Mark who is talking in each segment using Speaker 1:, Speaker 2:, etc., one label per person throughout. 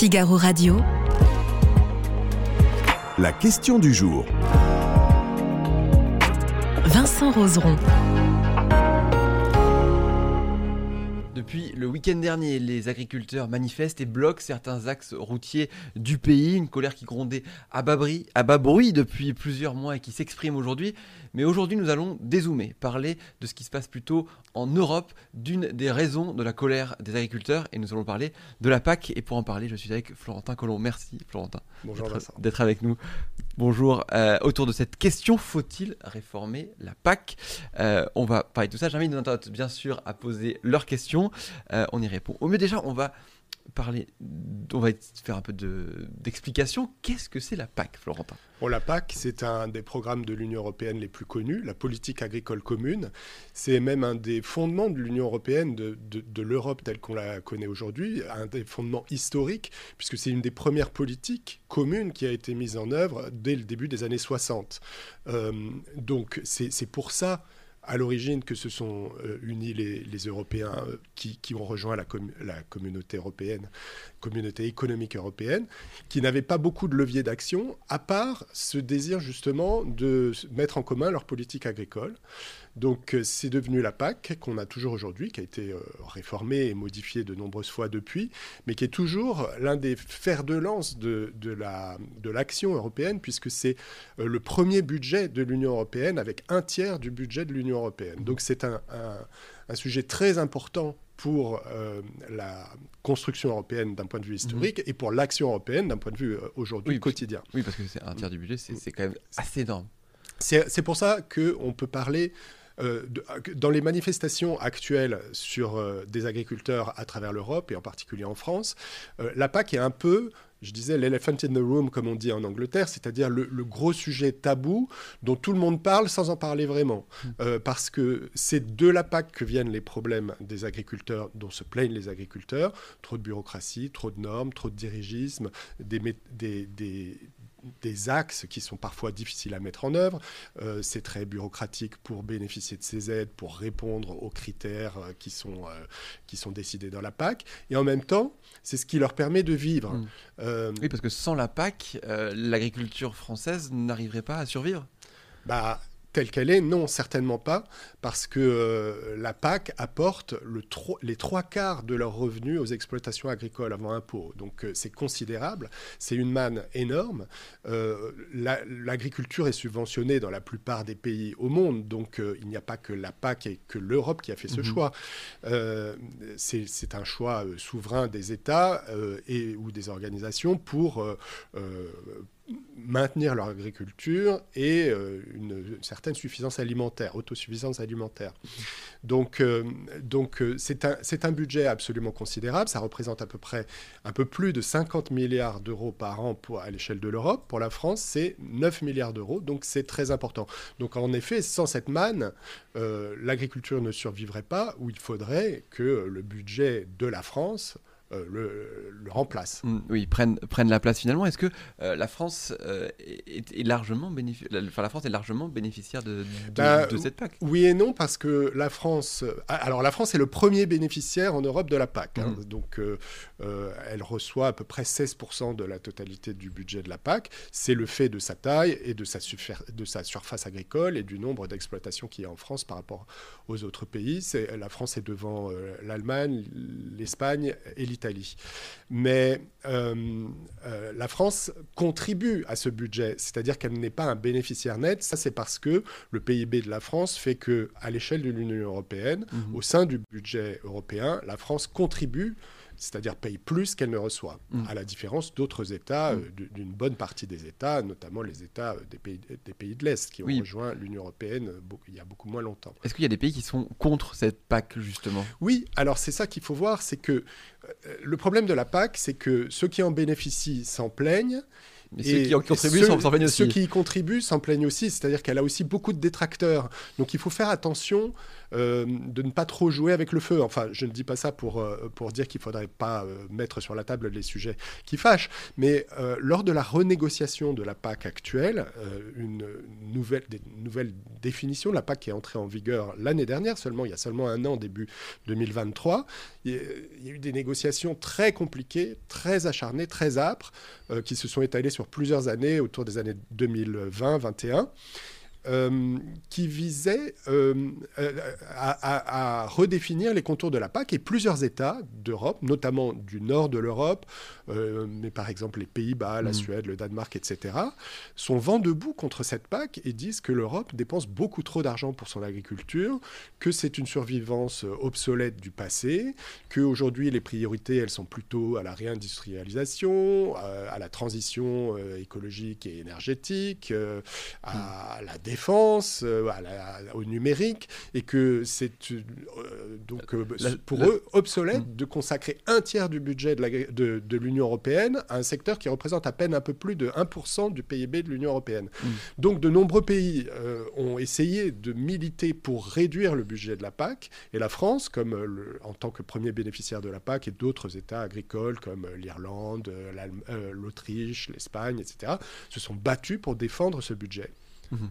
Speaker 1: Figaro Radio.
Speaker 2: La question du jour.
Speaker 1: Vincent Roseron.
Speaker 3: Depuis le week-end dernier, les agriculteurs manifestent et bloquent certains axes routiers du pays. Une colère qui grondait à bas, bruit, à bas bruit depuis plusieurs mois et qui s'exprime aujourd'hui. Mais aujourd'hui, nous allons dézoomer, parler de ce qui se passe plutôt en Europe, d'une des raisons de la colère des agriculteurs. Et nous allons parler de la PAC. Et pour en parler, je suis avec Florentin Collomb. Merci, Florentin, d'être avec nous. Bonjour. Euh, autour de cette question, faut-il réformer la PAC euh, On va parler de tout ça. J'invite nos internautes, bien sûr, à poser leurs questions. Euh, on y répond. Au mieux, déjà, on va parler, on va faire un peu d'explication. Qu'est-ce que c'est la PAC, Florentin?
Speaker 4: La PAC, c'est un des programmes de l'Union européenne les plus connus, la politique agricole commune. C'est même un des fondements de l'Union européenne, de, de, l'Europe telle qu'on la connaît aujourd'hui, un des fondements historiques, puisque c'est une des premières politiques communes qui a été mise en œuvre dès le début des années 60. Euh, donc c'est pour ça à l'origine que se sont euh, unis les, Européens euh, qui, ont rejoint la, la, communauté européenne, communauté économique européenne, qui n'avaient pas beaucoup de leviers d'action, à part ce désir justement de mettre en commun leur politique agricole. Donc euh, c'est devenu la PAC qu'on a toujours aujourd'hui, qui a été euh, réformée et modifiée de nombreuses fois depuis, mais qui est toujours l'un des fers de lance de, de l'action européenne, puisque c'est euh, le premier budget de l'Union européenne avec un tiers du budget de l'Union européenne. Donc c'est un, un, sujet très important pour la construction européenne d'un point de vue historique mhm. et pour l'action européenne d'un point de vue aujourd'hui quotidien.
Speaker 3: Oui, parce que c'est un tiers du budget, c'est quand même assez énorme.
Speaker 4: C'est pour ça qu'on peut parler euh, dans les manifestations actuelles sur euh, des agriculteurs à travers l'Europe et en particulier en France, euh, la PAC est un peu je disais l'elephant in the room, comme on dit en Angleterre, c'est-à-dire le, gros sujet tabou dont tout le monde parle sans en parler vraiment. Hmm. parce que c'est de la PAC que viennent les problèmes des agriculteurs, dont se plaignent les agriculteurs. Trop de bureaucratie, trop de normes, trop de dirigisme, des, des, des, des axes qui sont parfois difficiles à mettre en œuvre. Euh, c'est très bureaucratique pour bénéficier de ces aides, pour répondre aux critères euh, qui sont, euh, qui sont décidés dans la PAC. Et en même temps, c'est ce qui leur permet de vivre.
Speaker 3: Mmh. oui, parce que sans la PAC, l'agriculture française n'arriverait pas à survivre.
Speaker 4: Bah, telle qu'elle est, non, certainement pas, parce que euh, la PAC apporte le les trois quarts de leurs revenus aux exploitations agricoles avant impôt. Donc euh, c'est considérable, c'est une manne énorme. Euh, l'agriculture est subventionnée dans la plupart des pays au monde, donc il n'y a pas que la PAC et que l'Europe qui a fait ce mhm. choix. c'est un choix souverain des États et, ou des organisations pour maintenir leur agriculture et euh, une, certaine suffisance alimentaire, autosuffisance alimentaire. Donc, euh, euh, c'est un, budget absolument considérable. Ça représente à peu près un peu plus de 50 milliards d'euros par an à l'échelle de l'Europe. Pour la France, c'est 9 milliards d'euros. Donc c'est très important. Donc en effet, sans cette manne, l'agriculture ne survivrait pas, ou il faudrait que le budget de la France euh, le, le, remplace.
Speaker 3: Mm, oui, prennent, prennent la place finalement. Est-ce que euh, la France euh, est, largement enfin, la France est largement bénéficiaire de, de, bah, cette PAC?
Speaker 4: Oui et non, parce que la France, alors la France est le premier bénéficiaire en Europe de la PAC. Hein. Mm. donc, elle reçoit à peu près 16% de la totalité du budget de la PAC. C'est le fait de sa taille et de sa, de sa surface agricole et du nombre d'exploitations qu'il y a en France par rapport aux autres pays. La France est devant l'Allemagne, l'Espagne et l'Italie mais euh, euh, la France contribue à ce budget, c'est-à-dire qu'elle n'est pas un bénéficiaire net. Ça, c'est parce que le PIB de la France fait que, à l'échelle de l'Union européenne, mhm. au sein du budget européen, la France contribue c'est-à-dire paye plus qu'elle ne reçoit, mm. à la différence d'autres États, mm. euh, d'une bonne partie des États, notamment les États euh, des pays, des pays de l'Est, qui ont rejoint l'Union européenne euh, il y a beaucoup moins longtemps.
Speaker 3: Est-ce qu'il y a des pays qui sont contre cette PAC, justement?
Speaker 4: Oui, alors c'est ça qu'il faut voir, c'est que le problème de la PAC, c'est que ceux qui en bénéficient s'en plaignent,
Speaker 3: mais ceux qui contribuent s'en plaignent aussi.
Speaker 4: Ceux qui y contribuent s'en plaignent aussi, c'est-à-dire qu'elle a aussi beaucoup de détracteurs. Donc il faut faire attention de ne pas trop jouer avec le feu. Enfin, je ne dis pas ça pour, pour dire qu'il ne faudrait pas mettre sur la table les sujets qui fâchent, mais lors de la renégociation de la PAC actuelle, une nouvelle, des nouvelles définitions, la PAC qui est entrée en vigueur l'année dernière, seulement il y a seulement un an, début 2023, il y a eu des négociations très compliquées, très acharnées, très âpres, qui se sont étalées sur plusieurs années, autour des années 2020-2021. Euh, qui visait euh, à, redéfinir les contours de la PAC et plusieurs États d'Europe, notamment du nord de l'Europe, euh, mais par exemple les Pays-Bas, la mm. Suède, le Danemark, etc., sont vent debout contre cette PAC et disent que l'Europe dépense beaucoup trop d'argent pour son agriculture, que c'est une survivance obsolète du passé, qu'aujourd'hui les priorités, elles sont plutôt à la réindustrialisation, à, la transition écologique et énergétique, à mm. la défense, euh, au numérique, et que c'est euh, donc euh, pour eux obsolète mm. de consacrer un tiers du budget de, l'Union européenne à un secteur qui représente à peine un peu plus de 1% du PIB de l'Union européenne. Mm. Donc de nombreux pays ont essayé de militer pour réduire le budget de la PAC, et la France, comme en tant que premier bénéficiaire de la PAC, et d'autres États agricoles comme l'Irlande, l'Autriche, l'Espagne, etc., se sont battus pour défendre ce budget.
Speaker 3: Mhm.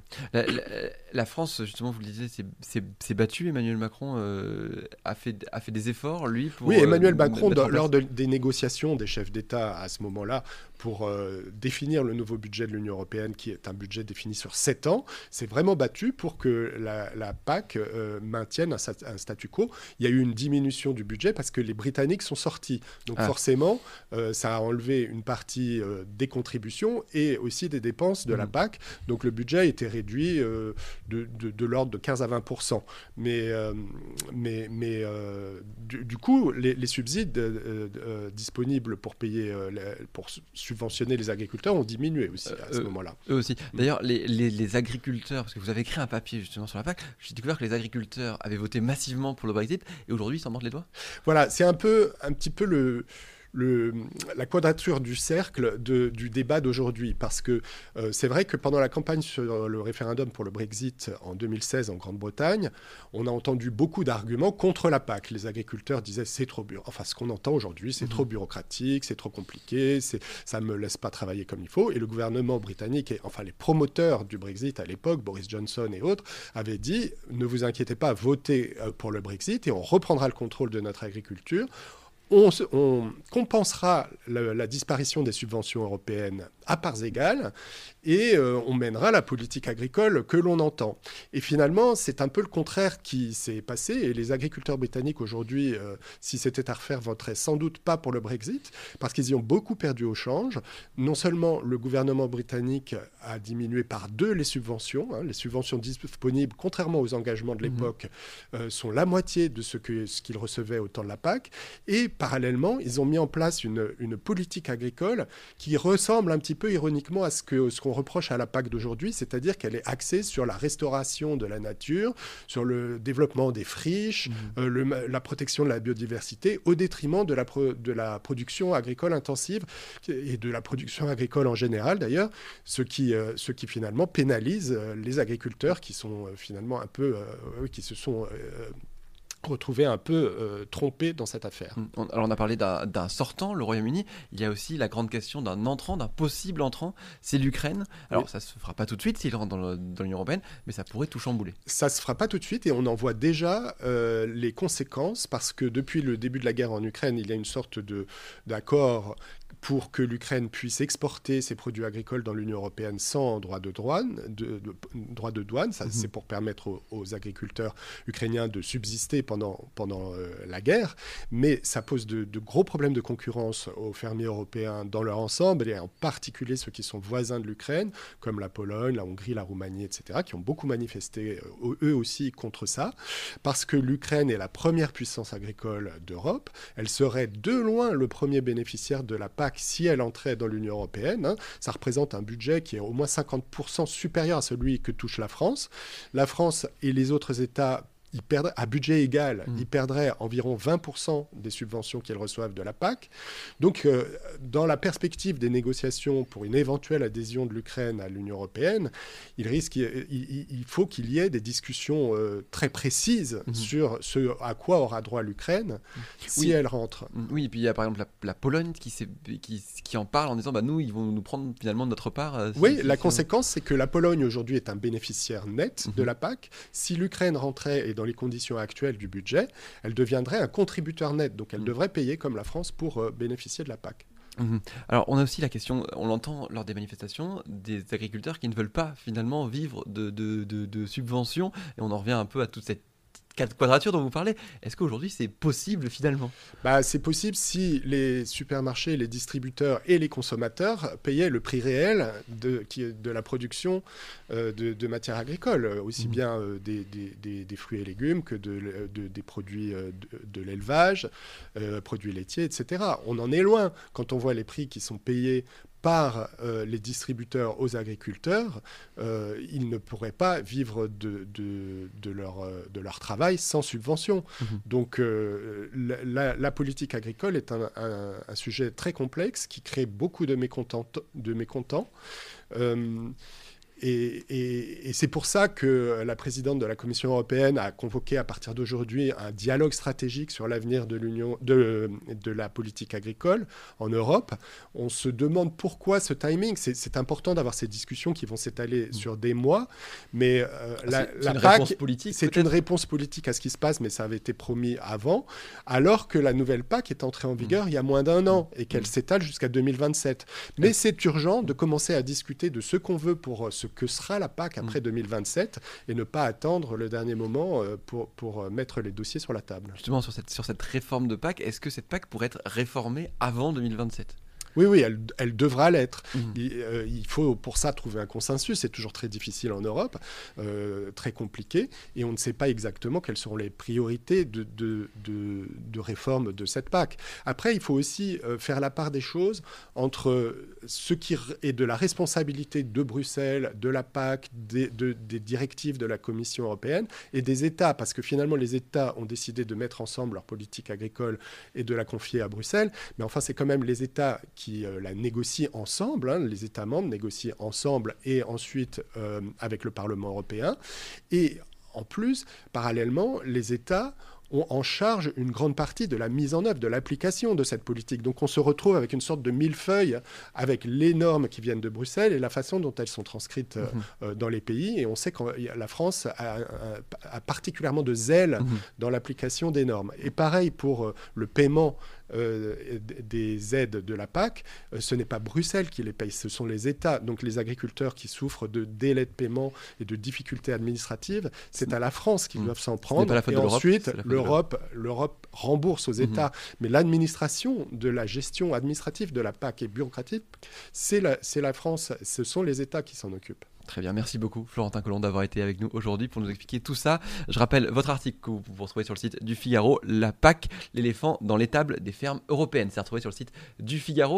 Speaker 3: La, France, justement, vous le disiez, s'est battue. Emmanuel Macron euh, a, fait, a fait des efforts, lui,
Speaker 4: pour. Oui, Emmanuel euh, Macron, lors des négociations des chefs d'État à ce moment-là, pour euh, définir le nouveau budget de l'Union européenne, qui est un budget défini sur 7 ans, s'est vraiment battu pour que la, PAC maintienne un, statu quo. Il y a eu une diminution du budget parce que les Britanniques sont sortis. Donc, ah. forcément, ça a enlevé une partie des contributions et aussi des dépenses de la mhm. PAC. Donc, le budget été réduit euh, de, de, l'ordre de 15 à 20 Mais, euh, mais, mais euh, du, coup, les, subsides disponibles pour payer, pour subventionner les agriculteurs ont diminué aussi à ce moment-là.
Speaker 3: Eux aussi. Mm. D'ailleurs, les, les, agriculteurs, parce que vous avez écrit un papier justement sur la PAC, j'ai découvert que les agriculteurs avaient voté massivement pour le Brexit et aujourd'hui ils s'en mordent les doigts.
Speaker 4: Voilà, c'est un peu, un petit peu le le, la quadrature du cercle du débat d'aujourd'hui. Parce que euh, c'est vrai que pendant la campagne sur le référendum pour le Brexit en 2016 en Grande-Bretagne, on a entendu beaucoup d'arguments contre la PAC. Les agriculteurs disaient c'est trop. Enfin, ce qu'on entend aujourd'hui, c'est mhm. trop bureaucratique, c'est trop compliqué, ça ne me laisse pas travailler comme il faut. Et le gouvernement britannique, et enfin les promoteurs du Brexit à l'époque, Boris Johnson et autres, avaient dit ne vous inquiétez pas, votez euh, pour le Brexit et on reprendra le contrôle de notre agriculture on, compensera la, disparition des subventions européennes à parts égales et euh, on mènera la politique agricole que l'on entend. Et finalement, c'est un peu le contraire qui s'est passé et les agriculteurs britanniques aujourd'hui, euh, si c'était à refaire, voteraient sans doute pas pour le Brexit parce qu'ils y ont beaucoup perdu au change. Non seulement le gouvernement britannique a diminué par deux les subventions, hein, les subventions disponibles, contrairement aux engagements de mmh l'époque, euh, sont la moitié de ce qu'ils ce recevaient au temps de la PAC et parallèlement, ils ont mis en place une, une politique agricole qui ressemble un petit peu ironiquement à ce qu'on ce qu'on reproche à la PAC d'aujourd'hui, c'est-à-dire qu'elle est axée sur la restauration de la nature, sur le développement des friches, mmh. euh, le, la protection de la biodiversité, au détriment de la, de la production agricole intensive et de la production agricole en général d'ailleurs, ce qui, euh, ce qui finalement pénalise euh, les agriculteurs qui sont finalement un peu, qui se sont retrouvé un peu euh, trompé dans cette affaire.
Speaker 3: Mm. Alors on a parlé d'un sortant, le Royaume-Uni. Il y a aussi la grande question d'un entrant, d'un possible entrant, c'est l'Ukraine. Alors ça ça se fera pas tout de suite s'il rentre dans l'Union européenne, mais ça pourrait tout chambouler.
Speaker 4: Ça se fera pas tout de suite et on en voit déjà euh, les conséquences parce que depuis le début de la guerre en Ukraine, il y a une sorte d'accord pour que l'Ukraine puisse exporter ses produits agricoles dans l'Union européenne sans droit de douane. De, droit de douane, ça, mhm. c'est pour permettre aux, agriculteurs ukrainiens de subsister pendant, pendant euh, la guerre. Mais ça pose de, gros problèmes de concurrence aux fermiers européens dans leur ensemble, et en particulier ceux qui sont voisins de l'Ukraine, comme la Pologne, la Hongrie, la Roumanie, etc., qui ont beaucoup manifesté euh, eux aussi contre ça, parce que l'Ukraine est la première puissance agricole d'Europe. Elle serait de loin le premier bénéficiaire de la PAC si elle entrait dans l'Union européenne. Hein, ça représente un budget qui est au moins 50% supérieur à celui que touche la France. La France et les autres États ils à budget égal,
Speaker 3: Mm.
Speaker 4: ils perdraient environ 20% des subventions qu'ils reçoivent de la PAC. Donc, euh, dans la perspective des négociations pour une éventuelle adhésion de l'Ukraine à l'Union européenne, il, risque, il, il- il faut qu'il y ait des discussions euh, très précises
Speaker 3: Mhm.
Speaker 4: sur ce à quoi aura droit l'Ukraine si
Speaker 3: Oui.
Speaker 4: elle rentre.
Speaker 3: Mm, Oui, et puis il y a par exemple la, la Pologne qui, s'est- qui, qui en parle en disant bah, nous, ils vont nous prendre finalement de notre part. euh, si-
Speaker 4: Oui,
Speaker 3: si-
Speaker 4: la
Speaker 3: si on-
Speaker 4: conséquence, c'est que la Pologne aujourd'hui est un bénéficiaire net de
Speaker 3: Mhm.
Speaker 4: la PAC. Si l'Ukraine rentrait et dans les conditions actuelles du budget, elle deviendrait un contributeur net. Donc elle
Speaker 3: Mhm.
Speaker 4: devrait payer comme la France pour euh, bénéficier de la PAC.
Speaker 3: Mhm. Alors, on a aussi la question, on l'entend lors des manifestations, des agriculteurs qui ne veulent pas finalement vivre de, de- de- de subventions, et on en revient un peu à toute cette quatre quadrature dont vous parlez. Est-ce qu'aujourd'hui c'est possible finalement?
Speaker 4: Bah, c'est possible si les supermarchés, les distributeurs et les consommateurs payaient le prix réel de, qui, de la production euh, de, de matières agricoles, aussi
Speaker 3: Mhm.
Speaker 4: bien euh, des, des- des- des fruits et légumes que de, l- de- des produits euh, de, de l'élevage, euh, produits laitiers, etc. On en est loin quand on voit les prix qui sont payés par euh, les distributeurs aux agriculteurs, euh, ils ne pourraient pas vivre de, de- de leur, euh, de leur travail sans subvention.
Speaker 3: Mhm.
Speaker 4: Donc euh, la, la- la politique agricole est un, un- un sujet très complexe qui crée beaucoup de mécontents. De mécontents. Et, et- et c'est pour ça que la présidente de la Commission européenne a convoqué à partir d'aujourd'hui un dialogue stratégique sur l'avenir de l'Union de, de la politique agricole en Europe. On se demande pourquoi ce timing. C'est important d'avoir ces discussions qui vont s'étaler sur des mois, mais euh, la,
Speaker 3: Mm. C'est
Speaker 4: la
Speaker 3: une
Speaker 4: PAC, c'est une réponse politique à ce qui se passe, mais ça avait été promis avant, alors que la nouvelle PAC est entrée en vigueur il y a moins d'un an et qu'elle
Speaker 3: Mm.
Speaker 4: s'étale jusqu'à 2027. Mais c'est urgent de commencer à discuter de ce qu'on veut pour euh, ce que sera la PAC
Speaker 3: Mm.
Speaker 4: après 2027 et ne pas attendre le dernier moment euh, pour, pour euh, mettre les dossiers sur la table.
Speaker 3: Justement sur cette, sur cette réforme de PAC, est-ce que cette PAC pourrait être réformée avant 2027
Speaker 4: Oui, oui, elle, elle devra l'être. Il, euh, il faut pour ça trouver un consensus. C'est toujours très difficile en Europe, euh, très compliqué, et on ne sait pas exactement quelles seront les priorités de, de, de- de réforme de cette PAC. Après, il faut aussi euh, faire la part des choses entre ce qui est de la responsabilité de Bruxelles, de la PAC, des, de- des directives de la Commission européenne et des États, parce que finalement les États ont décidé de mettre ensemble leur politique agricole et de la confier à Bruxelles. Mais enfin, c'est quand même les États qui euh, la négocient ensemble, hein, les États membres négocient ensemble et ensuite euh, avec le Parlement européen. Et en plus, parallèlement, les États ont en charge une grande partie de la mise en œuvre, de l'application de cette politique. Donc on se retrouve avec une sorte de millefeuille avec les normes qui viennent de Bruxelles et la façon dont elles sont transcrites euh,
Speaker 3: Mhm.
Speaker 4: dans les pays. Et on sait que la France a, a- a particulièrement de zèle
Speaker 3: Mhm.
Speaker 4: dans l'application des normes. Et pareil pour le paiement euh, des aides de la PAC, euh, ce n'est pas Bruxelles qui les paye, ce sont les États. Donc les agriculteurs qui souffrent de délais de paiement et de difficultés administratives, c'est à la France qu'ils
Speaker 3: Mhm.
Speaker 4: doivent s'en prendre. et ensuite, l'Europe, l'Europe rembourse aux
Speaker 3: Mhm.
Speaker 4: États. Mais l'administration de la gestion administrative de la PAC et bureaucratique, c'est la, c'est la France. Ce sont les États qui s'en occupent.
Speaker 3: Très bien, merci beaucoup Florentin Colomb d'avoir été avec nous aujourd'hui pour nous expliquer tout ça. Je rappelle votre article que vous pouvez retrouver sur le site du Figaro, La PAC, l'éléphant dans l'étable des fermes européennes. C'est retrouvé sur le site du Figaro.